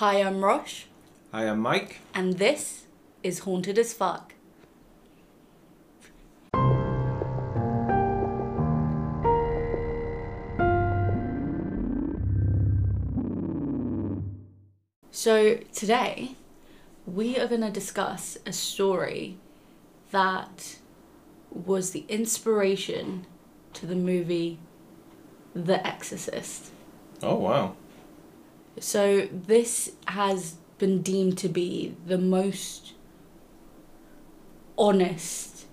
Hi, I'm Rosh, Hi, I'm Mike. and this is Haunted as Fuck. So, today we are going to discuss a story that was the inspiration to the movie The Exorcist. Oh, wow. So this has been deemed to be the most honest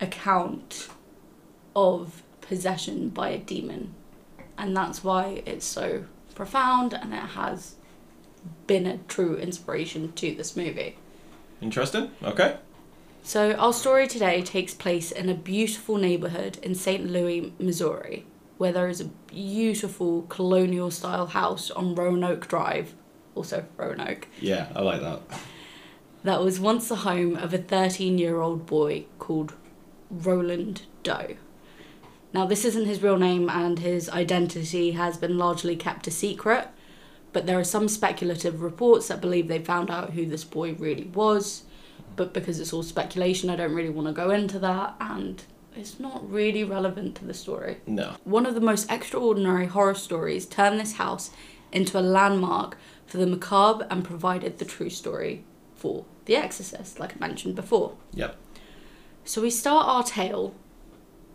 account of possession by a demon. And that's why it's so profound and it has been a true inspiration to this movie. Interesting. Okay. So, our story today takes place in a beautiful neighborhood in St. Louis, Missouri, where there is a beautiful colonial style house on Roanoke Drive, also Roanoke, Yeah, I like that. that was once the home of a 13 year old boy called Roland Doe. Now, this isn't his real name, and his identity has been largely kept a secret, but there are some speculative reports that believe they found out who this boy really was. But because it's all speculation, I don't really want to go into that, and it's not really relevant to the story. No. One of the most extraordinary horror stories turned this house into a landmark for the macabre and provided the true story for The Exorcist, like I mentioned before. Yep. So we start our tale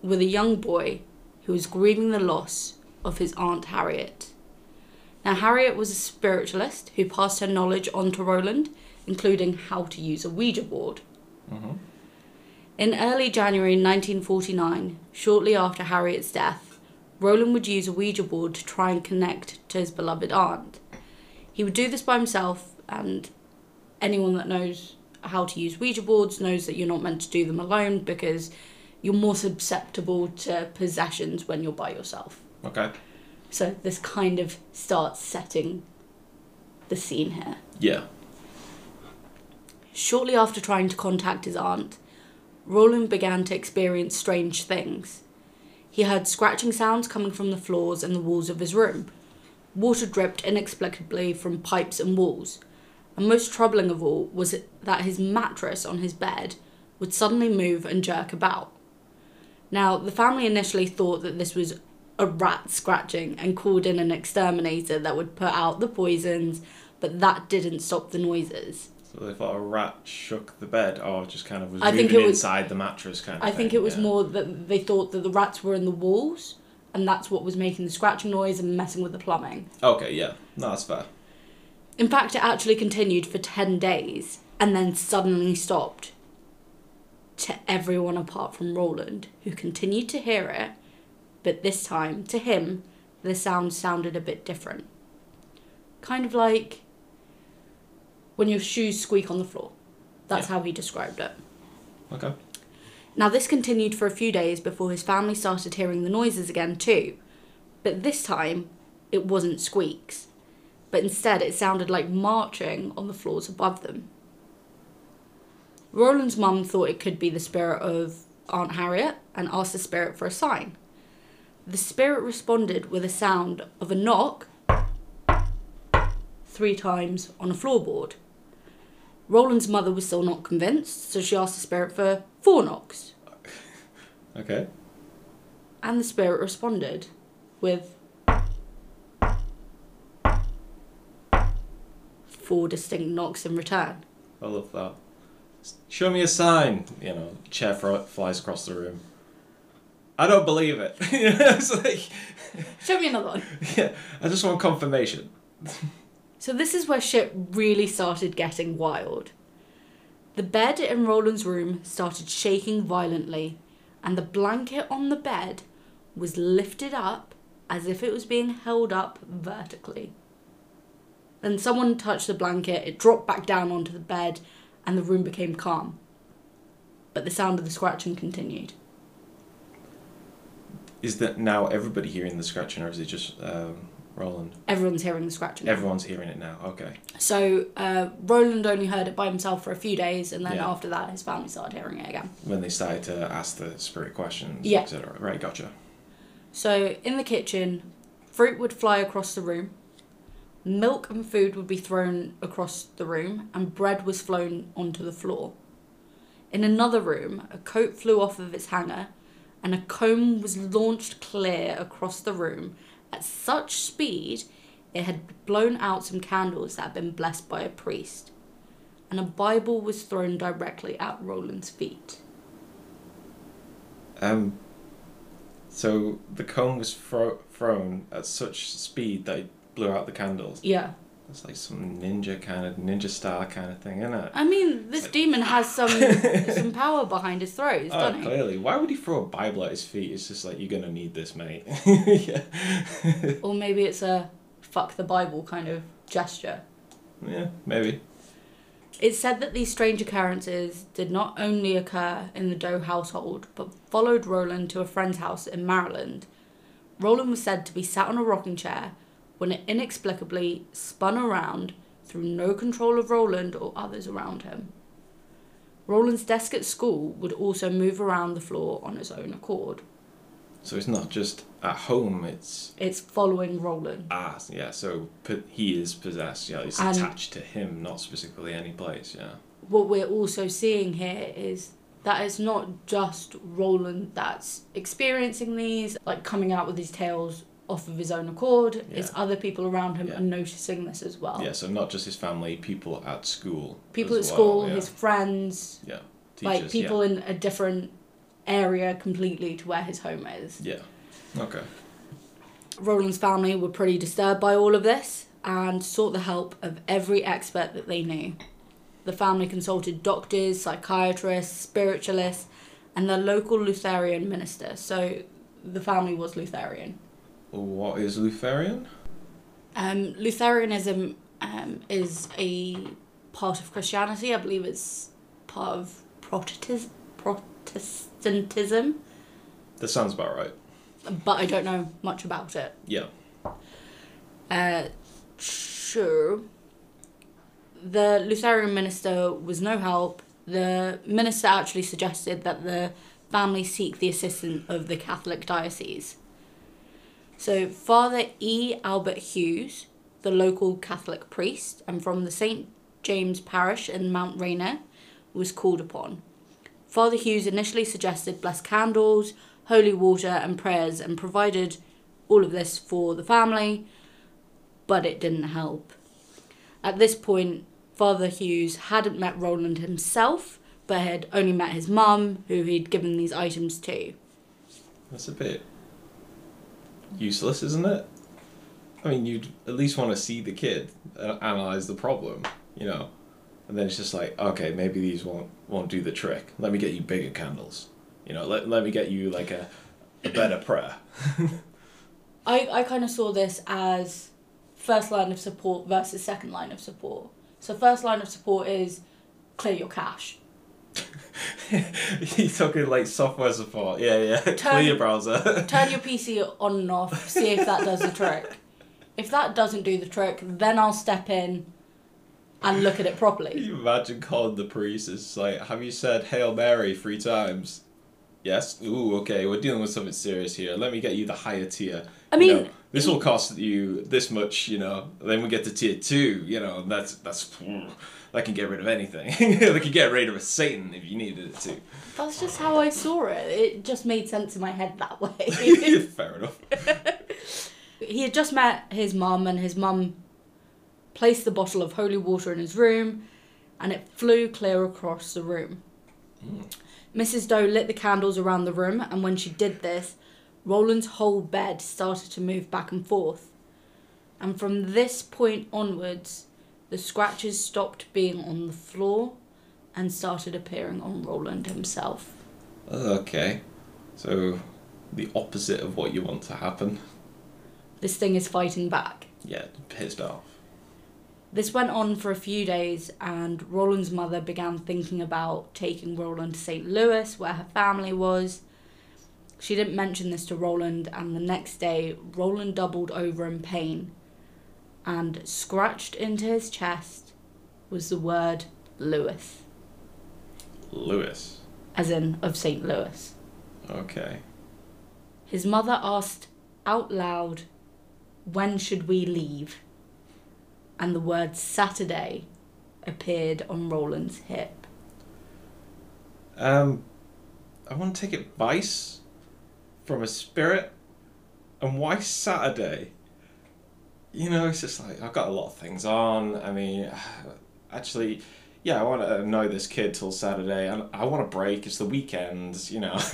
with a young boy who is grieving the loss of his Aunt Harriet. Now, Harriet was a spiritualist who passed her knowledge on to Roland, including how to use a Ouija board. Mm-hmm. In early January 1949, shortly after Harriet's death, Roland would use a Ouija board to try and connect to his beloved aunt. He would do this by himself, and anyone that knows how to use Ouija boards knows that you're not meant to do them alone because you're more susceptible to possessions when you're by yourself. Okay. So this kind of starts setting the scene here. Yeah. Shortly after trying to contact his aunt, Roland began to experience strange things. He heard scratching sounds coming from the floors and the walls of his room. Water dripped inexplicably from pipes and walls. And most troubling of all was that his mattress on his bed would suddenly move and jerk about. Now, the family initially thought that this was a rat scratching and called in an exterminator that would put out the poisons, but that didn't stop the noises. So they thought a rat shook the bed, or just kind of was I think moving it was- inside the mattress, kind of. I think thing, it was yeah. more that they thought that the rats were in the walls, and that's what was making the scratching noise and messing with the plumbing. Okay. Yeah. No, that's fair. In fact, it actually continued for 10 days and then suddenly stopped. To everyone apart from Roland, who continued to hear it, but this time, to him, the sound sounded a bit different. Kind of like when your shoes squeak on the floor. That's Yeah. how he described it. Okay. Now, this continued for a few days before his family started hearing the noises again, too. But this time, it wasn't squeaks, but instead it sounded like marching on the floors above them. Roland's mum thought it could be the spirit of Aunt Harriet and asked the spirit for a sign. The spirit responded with a sound of a knock three times on a floorboard. Roland's mother was still not convinced, so she asked the spirit for four knocks. Okay. And the spirit responded with four distinct knocks in return. I love that. Show me a sign. You know, chair flies across the room. I don't believe it. You know, it's like, Show me another one. yeah, I just want confirmation. So this is where shit really started getting wild. The bed in Roland's room started shaking violently, and the blanket on the bed was lifted up as if it was being held up vertically. Then someone touched the blanket, it dropped back down onto the bed, and the room became calm. But the sound of the scratching continued. Is that now everybody hearing the scratching, or is it just um, Roland? Everyone's hearing the scratching. Everyone's hearing it now. Okay. So uh, Roland only heard it by himself for a few days, and then Yeah. after that, his family started hearing it again. When they started to ask the spirit questions, Yeah. etc. Right. Gotcha. So in the kitchen, fruit would fly across the room. Milk and food would be thrown across the room, and bread was flown onto the floor. In another room, a coat flew off of its hanger, and a comb was launched clear across the room at such speed it had blown out some candles that had been blessed by a priest. And a Bible was thrown directly at Roland's feet. Um. So the comb was fro- thrown at such speed that it blew out the candles. Yeah. It's like some ninja kind of ninja style kind of thing, isn't it? I mean, this demon has some some power behind his throat, Oh, doesn't he? clearly. Why would he throw a Bible at his feet? It's just like you're gonna need this, mate. yeah. Or maybe it's a fuck the Bible kind of gesture. yeah, maybe. It's said that these strange occurrences did not only occur in the Doe household, but followed Roland to a friend's house in Maryland. Roland was said to be sat on a rocking chair when it inexplicably spun around through no control of Roland or others around him. Roland's desk at school would also move around the floor on its own accord. So it's not just at home. It's It's following Roland. ah yeah. So he is possessed. Yeah, it's And- attached to him, not specifically any place. Yeah. what we're also seeing here is that it's not just Roland that's experiencing these, like coming out with these tales off of his own accord. It's other people around him Yeah. are noticing this as well. Yeah. So not just his family, people at school. People at well, school, yeah. his friends, yeah. like Teachers, people in a different area completely to where his home is. Yeah. yeah. Okay. Roland's family were pretty disturbed by all of this and sought the help of every expert that they knew. The family consulted doctors, psychiatrists, spiritualists, and the local Lutheran minister. So the family was Lutheran. What is Lutheran? Um, Lutheranism um, is a part of Christianity. I believe it's part of Protestantism, Protestantism, That sounds about right. but I don't know much about it. Yeah. Uh, sure. The Lutheran minister was no help. The minister actually suggested that the family seek the assistance of the Catholic diocese. So, Father E. Albert Hughes, the local Catholic priest, and from the St. James Parish in Mount Rainier, was called upon. Father Hughes initially suggested blessed candles, holy water, and prayers, and provided all of this for the family but it didn't help. At this point, Father Hughes hadn't met Roland himself, but had only met his mum, who he'd given these items to. That's a bit useless, isn't it? I mean, you'd at least want to see the kid and analyze the problem, you know, and then it's just like, okay, maybe these won't won't do the trick. Let me get you bigger candles, you know. Let, let me get you like a, a better prayer. I, I kind of saw this as first line of support versus second line of support. So, first line of support is clear your cache. He's talking like software support. Yeah, yeah. Clear your browser. Turn your PC on and off, see if that does the trick. If that doesn't do the trick, then I'll step in and look at it Can properly. you imagine calling the priest? It's like, have you said Hail Mary three times? Yes. Ooh, okay. We're dealing with something serious here. Let me get you the higher tier. I You mean, know, this will cost you this much. You know. Then we get to tier two. You know, that's that's that can get rid of anything. they can get rid of a Satan if you needed it to. That's just how I saw it. It just made sense in my head that way. Fair enough. he had just met his mum, and his mum placed the bottle of holy water in his room, and it flew clear across the room. Hmm. Mrs. Doe lit the candles around the room, and when she did this, Roland's whole bed started to move back and forth. And from this point onwards, the scratches stopped being on the floor and started appearing on Roland himself. Oh, okay. So, the opposite of what you want to happen. This thing is fighting back. Yeah, pissed off. This went on for a few days, and Roland's mother began thinking about taking Roland to St. Louis, where her family was. She didn't mention this to Roland, and the next day, Roland doubled over in pain, and scratched into his chest was the word Louis, Lewis. as in of St. Louis. Okay. His mother asked out loud, When should we leave? and the word Saturday appeared on Roland's hip. Um, I want to take advice from a spirit. And why Saturday? You know, it's just like I've got a lot of things on. I mean, actually, yeah, I want to uh, know this kid till Saturday. and I want a break. It's the weekend, you know.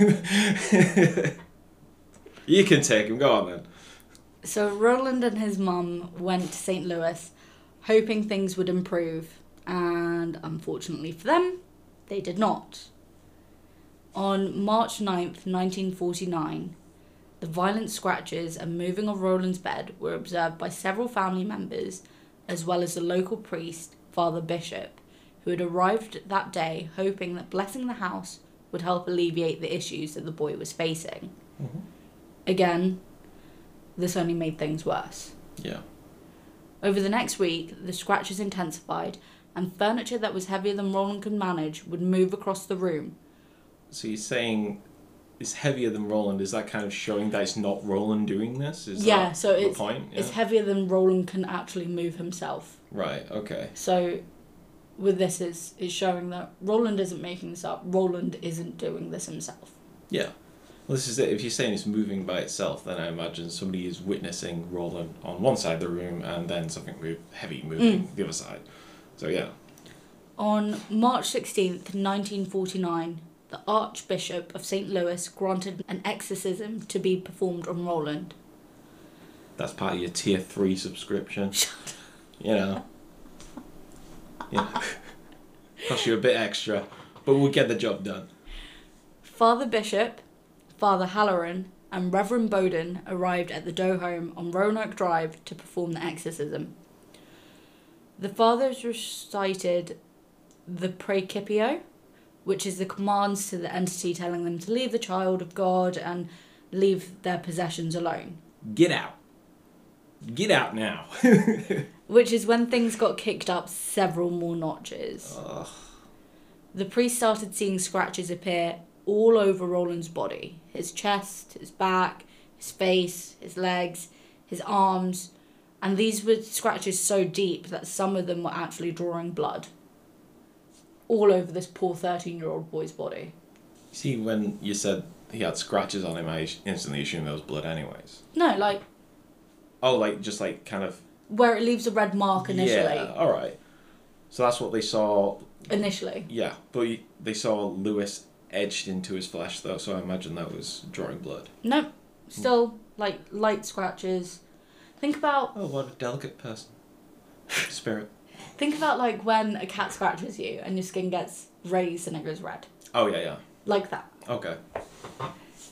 you can take him. Go on then. So Roland and his mum went to St. Louis, hoping things would improve, and unfortunately for them, they did not. On March 9th, 1949, the violent scratches and moving of Roland's bed were observed by several family members, as well as the local priest, Father Bishop, who had arrived that day hoping that blessing the house would help alleviate the issues that the boy was facing. Mhm. Again, this only made things worse. Yeah. Over the next week, the scratches intensified, and furniture that was heavier than Roland could manage would move across the room. So you're saying it's heavier than Roland. Is that kind of showing that it's not Roland doing this? Is yeah, that so it's point? it's heavier than Roland can actually move himself. Right. Okay. So, with this, is is showing that Roland isn't making this up. Roland isn't doing this himself. Yeah. Well, this is it. If you're saying it's moving by itself, then I imagine somebody is witnessing Roland on one side of the room and then something move, heavy moving mm. the other side. So yeah. On March 16th, 1949, the Archbishop of St. Louis granted an exorcism to be performed on Roland. That's part of your tier three subscription. You know. Yeah. Cost you a bit extra, but we'll get the job done. Father Bishop, Father Halloran, and Reverend Bowden arrived at the Doe home on Roanoke Drive to perform the exorcism. The fathers recited the Praecipio, which is the commands to the entity telling them to leave the child of God and leave their possessions alone, Get out. Get out now. which is when things got kicked up several more notches. Ugh. The priest started seeing scratches appear all over Roland's body his chest, his back, his face, his legs, his arms, and these were scratches so deep that some of them were actually drawing blood. All over this poor 13 year old boy's body. See, when you said he had scratches on him, I instantly assumed there was blood, anyways. No, like Oh, like just like kind of. where it leaves a red mark initially. Yeah. All right. So that's what they saw. Initially. Yeah, but they saw Lewis edged into his flesh, though. So I imagine that was drawing blood. Nope. Still, like, light scratches. Think about Oh, what a delicate person. Spirit. Think about like when a cat scratches you and your skin gets raised and it goes red. Oh yeah, yeah. Like that. Okay.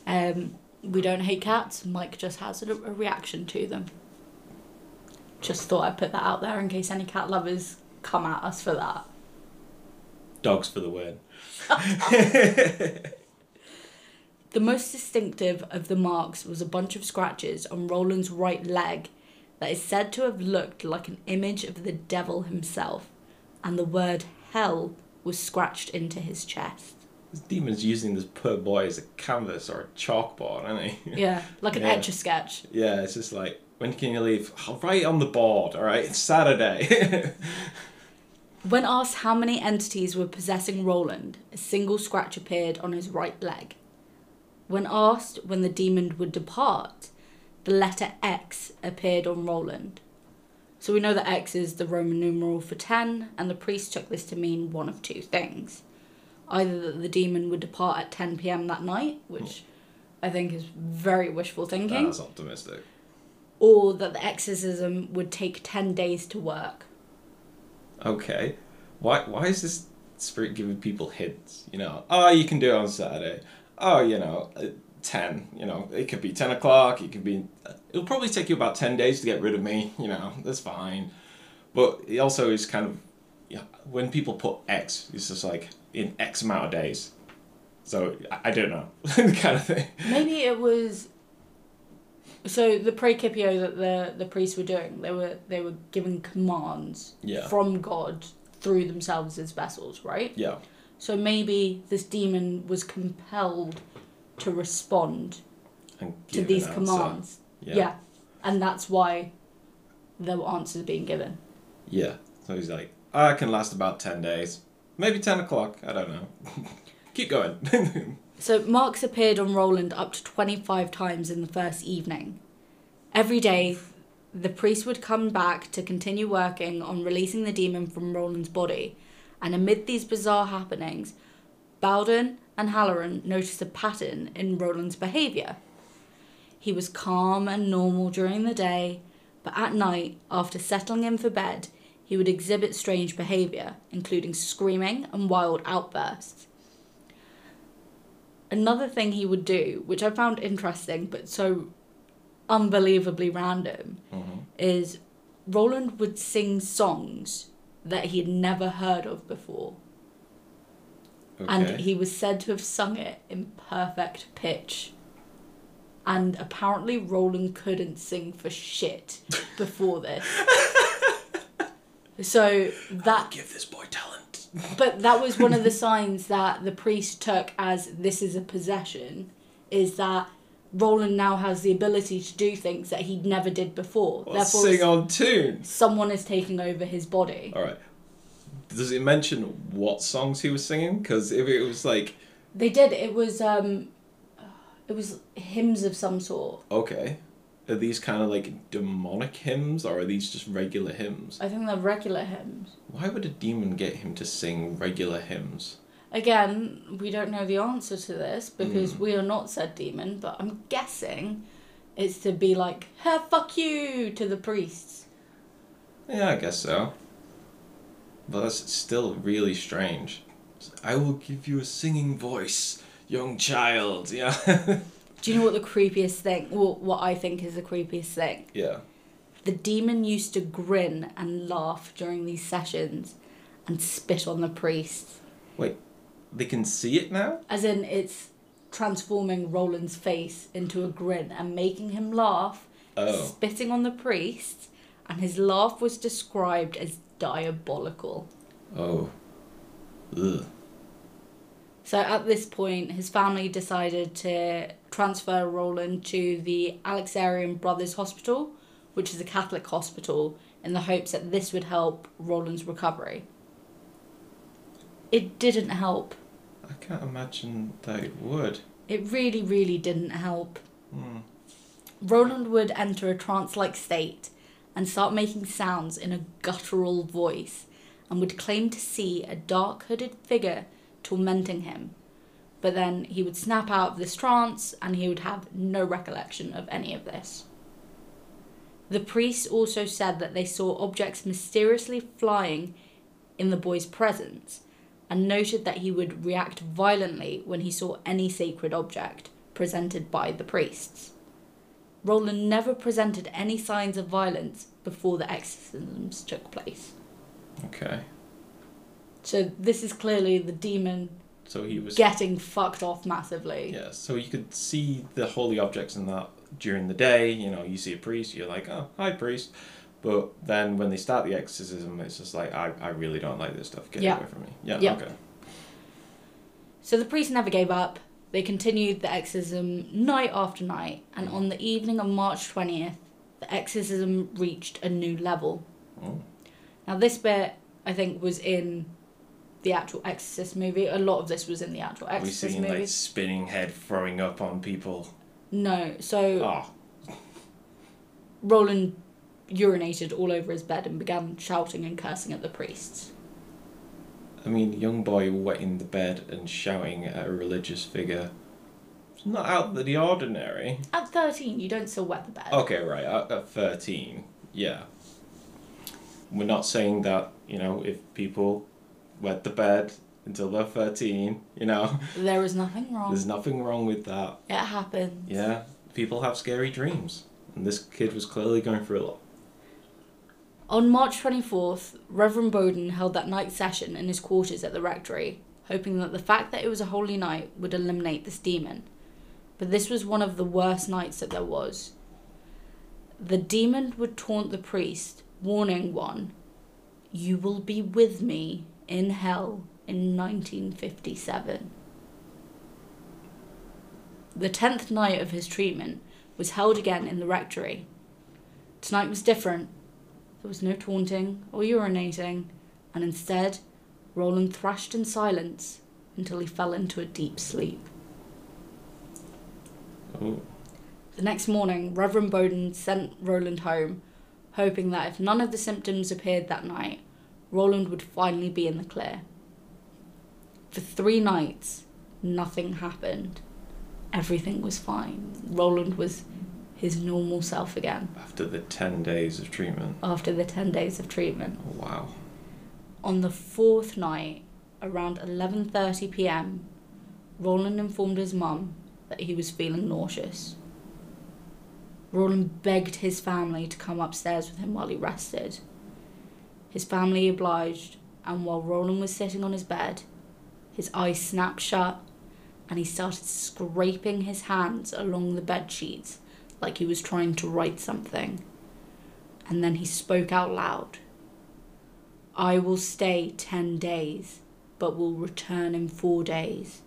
Um, we don't hate cats. Mike just has a, a reaction to them. Just thought I'd put that out there in case any cat lovers come at us for that. Dogs for the win. The most distinctive of the marks was a bunch of scratches on Roland's right leg that is said to have looked like an image of the devil himself, and the word hell was scratched into his chest. This demon's using this poor boy as a canvas or a chalkboard, isn't he? Yeah, like an Yeah. etch a sketch. Yeah, it's just like, when can you leave? I'll write on the board, alright? It's Saturday. When asked how many entities were possessing Roland, a single scratch appeared on his right leg. When asked when the demon would depart, the letter X appeared on Roland. So we know that X is the Roman numeral for 10, and the priest took this to mean one of two things. Either that the demon would depart at 10 pm that night, which I think is very wishful thinking, That's optimistic. or that the exorcism would take 10 days to work. Okay. Why why is this spirit giving people hints? You know, oh, you can do it on Saturday. Oh, you know, uh, 10. You know, it could be 10 o'clock. It could be. It'll probably take you about 10 days to get rid of me. You know, that's fine. But it also is kind of. Yeah, when people put X, it's just like in X amount of days. So I, I don't know. kind of thing. Maybe it was. So the Praecipio that the the priests were doing, they were they were giving commands Yeah. from God through themselves as vessels, right? Yeah. So maybe this demon was compelled to respond And to these an commands. Yeah. Yeah. and that's why there were answers being given. Yeah. So he's like, I can last about 10 days. Maybe 10 o'clock. I don't know. Keep going. So Marks appeared on Roland up to 25 times in the first evening. Every day, the priest would come back to continue working on releasing the demon from Roland's body, and amid these bizarre happenings, Bowden and Halloran noticed a pattern in Roland's behaviour. He was calm and normal during the day, but at night, after settling in for bed, he would exhibit strange behaviour, including screaming and wild outbursts. Another thing he would do, which I found interesting but so unbelievably random, Mhm. is Roland would sing songs that he had never heard of before. And he was said to have sung it in perfect pitch. And apparently, Roland couldn't sing for shit before this. so that Give this boy talent. but that was one of the signs that the priest took as this is a possession, is that Roland now has the ability to do things that he never did before. Well, Therefore, sing on tune. someone is taking over his body. All right. Does it mention what songs he was singing? Because if it was like, They did. It was um, it was hymns of some sort. okay, are these kind of like demonic hymns or are these just regular hymns? I think they're regular hymns. Why would a demon get him to sing regular hymns? Again, we don't know the answer to this because we are not said demon, but I'm guessing it's to be like, hey, fuck you to the priests. Yeah, I guess so. But that's still really strange. I will give you a singing voice, young child. Yeah. Do you know what the creepiest thing, well, what I think is the creepiest thing? yeah. The demon used to grin and laugh during these sessions and spit on the priest. Wait, they can see it now? As in, it's transforming Roland's face into a grin and making him laugh, Oh. spitting on the priest, and his laugh was described as diabolical. Oh. Ugh. So at this point, his family decided to transfer Roland to the Alexarian Brothers Hospital, which is a Catholic hospital, in the hopes that this would help Roland's recovery. It didn't help. I can't imagine that it would. It really, really didn't help. Hmm. Roland would enter a trance like state and start making sounds in a guttural voice and would claim to see a dark hooded figure tormenting him. But then he would snap out of this trance and he would have no recollection of any of this. The priest also said that they saw objects mysteriously flying in the boy's presence and noted that he would react violently when he saw any sacred object presented by the priests. Roland never presented any signs of violence before the exorcisms took place. Okay. So this is clearly the demon So he was. getting fucked off massively. Yeah, so you could see the holy objects in that during the day. You know, you see a priest, you're like, oh, hi, priest. But then when they start the exorcism, it's just like, I, I really don't like this stuff. Get Yeah. away from me. Yeah, Yeah. okay. So the priest never gave up. They continued the exorcism night after night, and mm. on the evening of March 20th, the exorcism reached a new level. Oh. Now, this bit, I think, was in the actual Exorcist movie. A lot of this was in the actual Exorcist movie. we Exorcist seen like spinning head throwing up on people. No, so Oh, Roland urinated all over his bed and began shouting and cursing at the priests. I mean, young boy wetting the bed and shouting at a religious figure. It's not out of the ordinary. At 13, you don't still wet the bed. Okay, right. At, at 13, yeah. We're not saying that, you know, if people wet the bed until they're 13, you know, There is nothing wrong. there's nothing wrong with that. It happened. Yeah, people have scary dreams. And this kid was clearly going through a lot. On March 24th, Reverend Bowden held that night session in his quarters at the rectory, hoping that the fact that it was a holy night would eliminate this demon. But this was one of the worst nights that there was. The demon would taunt the priest, warning one, You will be with me in hell in 1957. The tenth night of his treatment was held again in the rectory. Tonight was different. There was no taunting or urinating, and instead, Roland thrashed in silence until he fell into a deep sleep. Oh, The next morning, Reverend Bowden sent Roland home, hoping that if none of the symptoms appeared that night, Roland would finally be in the clear. For three nights, nothing happened. Everything was fine. Roland was his normal self again after the 10 days of treatment. after the 10 days of treatment. Oh, wow. On the fourth night, around 11:30 p.m., Roland informed his mum that he was feeling nauseous. Roland begged his family to come upstairs with him while he rested. His family obliged, and while Roland was sitting on his bed, his eyes snapped shut and he started scraping his hands along the bed sheets like he was trying to write something. And then he spoke out loud. I will stay 10 days, but will return in four days.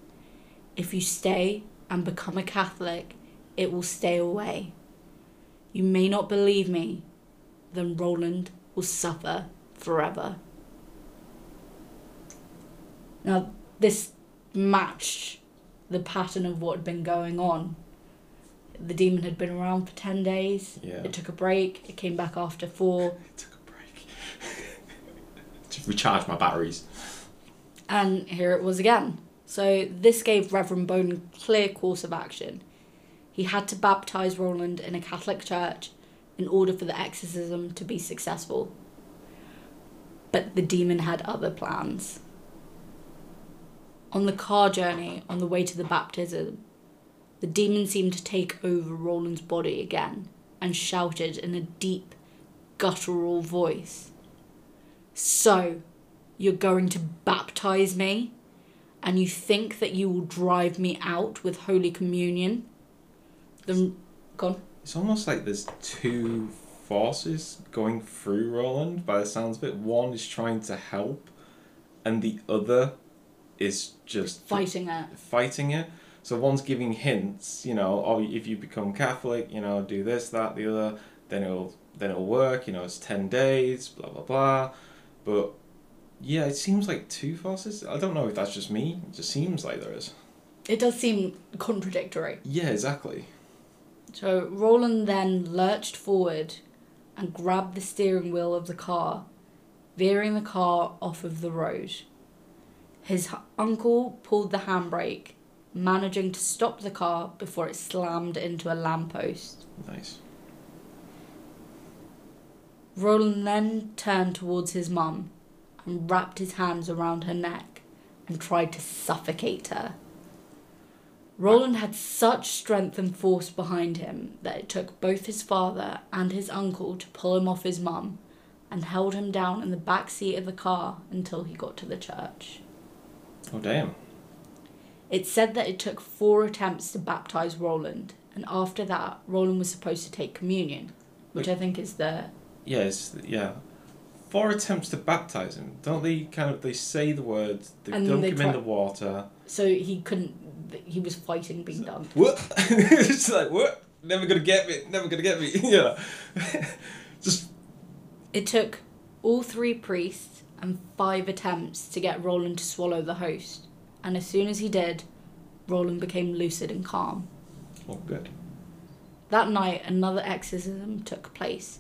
If you stay and become a Catholic, it will stay away. You may not believe me, then Roland will suffer forever. Now, this matched the pattern of what had been going on. The demon had been around for 10 days. Yeah. It took a break. It came back after four. took a break. to recharge my batteries. And here it was again. So this gave Reverend Bowden clear course of action. He had to baptize Roland in a Catholic church in order for the exorcism to be successful. But the demon had other plans. On the car journey on the way to the baptism, the demon seemed to take over Roland's body again and shouted in a deep, guttural voice. So, you're going to baptize me? And you think that you will drive me out with Holy Communion? Then, gone. It's almost like there's two forces going through Roland by the sounds of it. One is trying to help, and the other is just Fighting it. fighting it. So one's giving hints, you know, oh, if you become Catholic, you know, do this, that, the other, then it'll then it'll work. You know, it's ten days, blah blah blah. But yeah, it seems like two forces. I don't know if that's just me. It just seems like there is. It does seem contradictory. Yeah, exactly. So Roland then lurched forward and grabbed the steering wheel of the car, veering the car off of the road. His uncle pulled the handbrake, managing to stop the car before it slammed into a lamppost. Nice. Roland then turned towards his mum and wrapped his hands around her neck and tried to suffocate her. Roland had such strength and force behind him that it took both his father and his uncle to pull him off his mum and held him down in the back seat of the car until he got to the church. Oh damn. It said that it took four attempts to baptize Roland, and after that, Roland was supposed to take communion, which I think is the Yes, yeah. Four attempts to baptize him. Don't they kind of they say the words, they And dunk they him try- in the water. so he couldn't. He was fighting being done. What? it's like what? Never gonna get me. Never gonna get me. yeah. Just It took all three priests and five attempts to get Roland to swallow the host, and as soon as he did, Roland became lucid and calm. oh good. That night, another exorcism took place,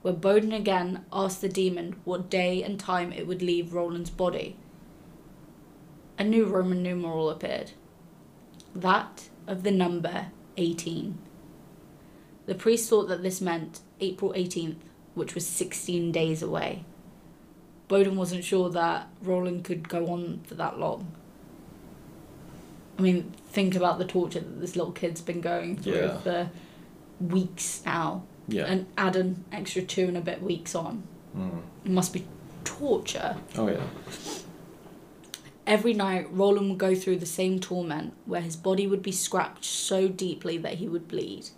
where Bowden again asked the demon what day and time it would leave Roland's body. A new Roman numeral appeared that of the number 18. The priest thought that this meant April 18th, which was 16 days away. Bowden wasn't sure that Roland could go on for that long. I mean, think about the torture that this little kid's been going through Yeah. for weeks now, Yeah. and add an extra two and a bit weeks on. Mm. It must be torture. Oh yeah. Every night, Roland would go through the same torment where his body would be scratched so deeply that he would bleed.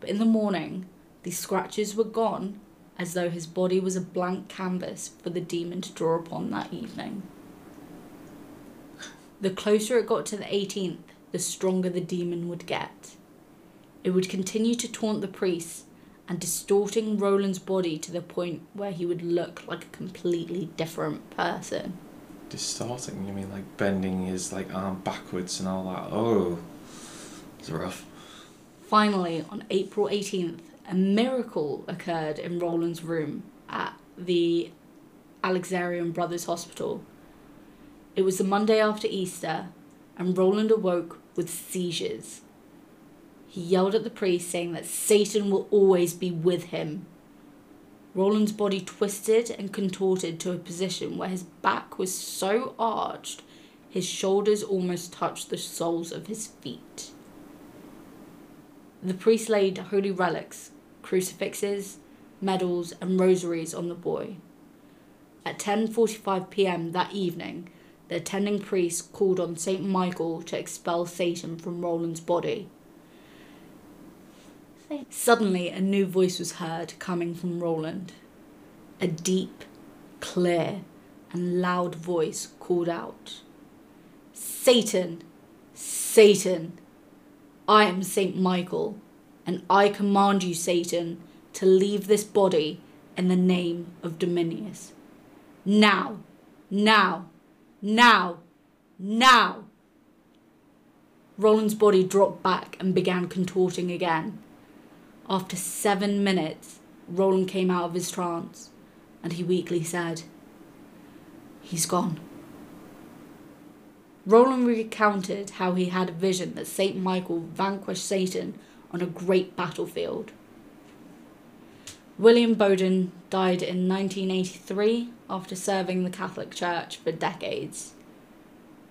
But in the morning, these scratches were gone as though his body was a blank canvas for the demon to draw upon that evening. The closer it got to the 18th, the stronger the demon would get. It would continue to taunt the priests and distorting Roland's body to the point where he would look like a completely different person. Distorting, you mean like bending his like arm backwards and all that? Oh, it's rough. Finally, on April 18th, a miracle occurred in Roland's room at the Alexandrian Brothers Hospital. It was the Monday after Easter, and Roland awoke with seizures. He yelled at the priest, saying that Satan will always be with him. Roland's body twisted and contorted to a position where his back was so arched his shoulders almost touched the soles of his feet. The priest laid holy relics, crucifixes, medals, and rosaries on the boy. At 10:45 p.m. that evening, the attending priest called on Saint Michael to expel Satan from Roland's body. Suddenly, a new voice was heard coming from Roland. A deep, clear, and loud voice called out, Satan! Satan! I am Saint Michael, and I command you, Satan, to leave this body in the name of Dominus. Now! Now! Now! Now! Roland's body dropped back and began contorting again. After seven minutes, Roland came out of his trance and he weakly said, He's gone. Roland recounted how he had a vision that St. Michael vanquished Satan on a great battlefield. William Bowden died in 1983 after serving the Catholic Church for decades.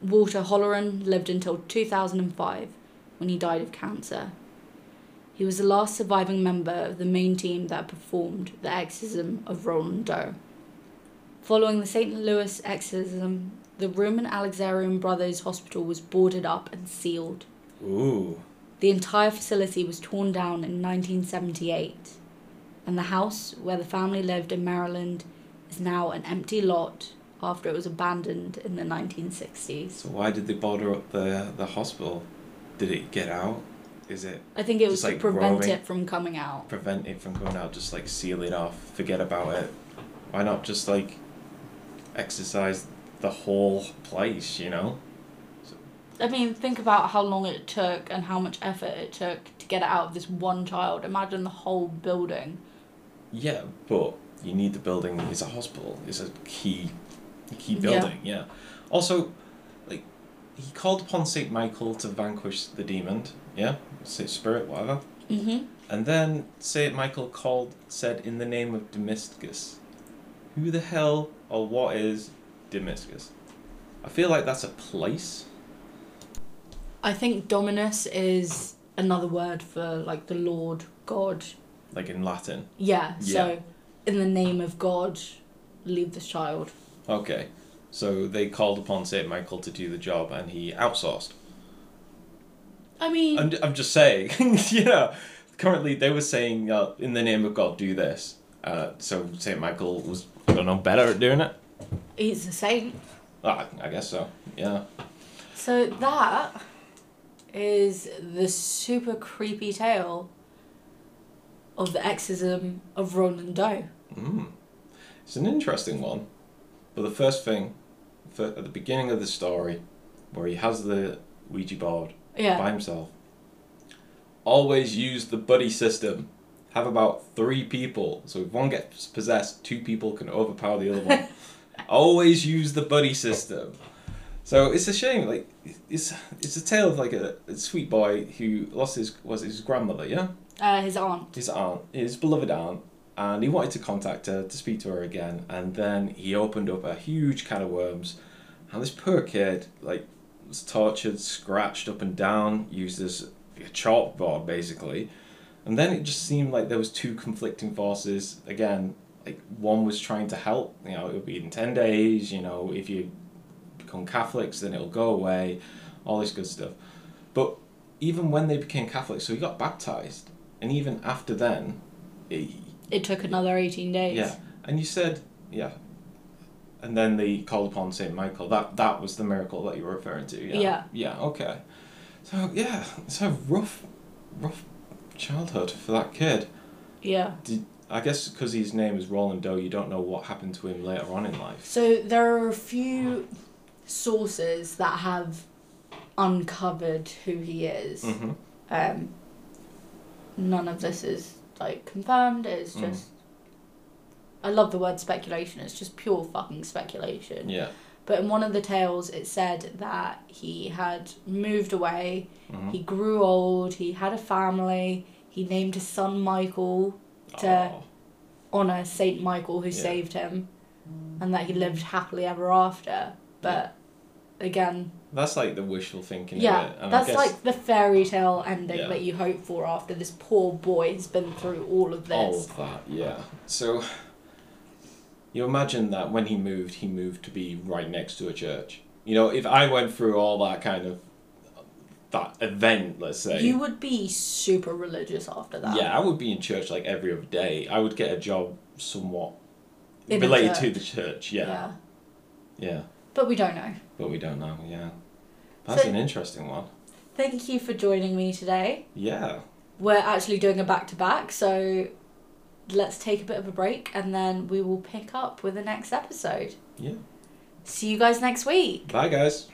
Walter Halloran lived until 2005 when he died of cancer. He was the last surviving member of the main team that performed the exorcism of Roland Doe. Following the St. Louis exorcism, the room in Alexandrian Brothers Hospital was boarded up and sealed. Ooh. The entire facility was torn down in 1978, and the house where the family lived in Maryland is now an empty lot after it was abandoned in the 1960s. So why did they border up the the hospital? Did it get out? Is it I think it was to like, prevent roaming. it from coming out. prevent it from coming out? Just like seal it off, forget about it. Why not just like exercise the whole place? You know. I mean, think about how long it took and how much effort it took to get it out of this one child. Imagine the whole building. Yeah, but you need the building. It's a hospital. It's a key, key building. Yeah. Also, like, he called upon Saint Michael to vanquish the demon. Yeah, Saint Spirit, whatever. Mm-hmm. And then Saint Michael called, said, in the name of Damascus. Who the hell or what is Damascus? I feel like that's a place. I think Dominus is another word for like the Lord God. Like in Latin. Yeah. Yeah. So, in the name of God, leave this child. Okay. So they called upon Saint Michael to do the job, and he outsourced. I mean, I'm, I'm just saying, you know, currently they were saying, uh, in the name of God, do this. Uh, so St. Michael was, I don't know, better at doing it? he's a saint. Ah, I guess so, yeah. So that is the super creepy tale of the exorcism of Roland Doe. Mm. It's an interesting one. But the first thing, at the beginning of the story, where he has the Ouija board Yeah. by himself, always use the buddy system. Have about three people. So if one gets possessed, two people can overpower the other one. always use the buddy system. So it's a shame. Like it's it's a tale of like a, a sweet boy who lost his was his grandmother. Yeah Uh, his aunt. his aunt, his beloved aunt, and he wanted to contact her to speak to her again. And then he opened up a huge can of worms, and this poor kid like was tortured, scratched up and down, used as a chalkboard basically. And then it just seemed like there was two conflicting forces. Again, like one was trying to help. You know, it'll be in ten days. You know, if you become Catholics, then it'll go away. All this good stuff. But even when they became Catholics, so he got baptized, and even after then, he, It took another 18 days. yeah. And you said, yeah. And then they called upon Saint Michael. That that was the miracle that you were referring to. Yeah. Yeah. Yeah. Okay. So yeah, it's a rough, rough childhood for that kid. Yeah. Did, I guess because his name is Roland Doe, you don't know what happened to him later on in life. So there are a few sources that have uncovered who he is. Mm-hmm. Um, none of this is like confirmed. It's Mm. just. I love the word speculation. It's just pure fucking speculation. Yeah. But in one of the tales, it said that he had moved away. Mm-hmm. He grew old. He had a family. He named his son Michael to Oh, honor Saint Michael who Yeah. saved him, and that he lived happily ever after. But again, that's like the wishful thinking. yeah, of it. And that's guess like the fairy tale ending Yeah. that you hope for after this poor boy has been through all of this. all of that. Yeah. So you imagine that when he moved, he moved to be right next to a church. You know, if I went through all that kind of that event, let's say. You would be super religious after that. Yeah, I would be in church like every other day. I would get a job somewhat In related to the church. Yeah. yeah. yeah. But we don't know. But we don't know. Yeah. That's So- an interesting one. Thank you for joining me today. Yeah. We're actually doing a back to back, so let's take a bit of a break and then we will pick up with the next episode. Yeah. See you guys next week. Bye, guys.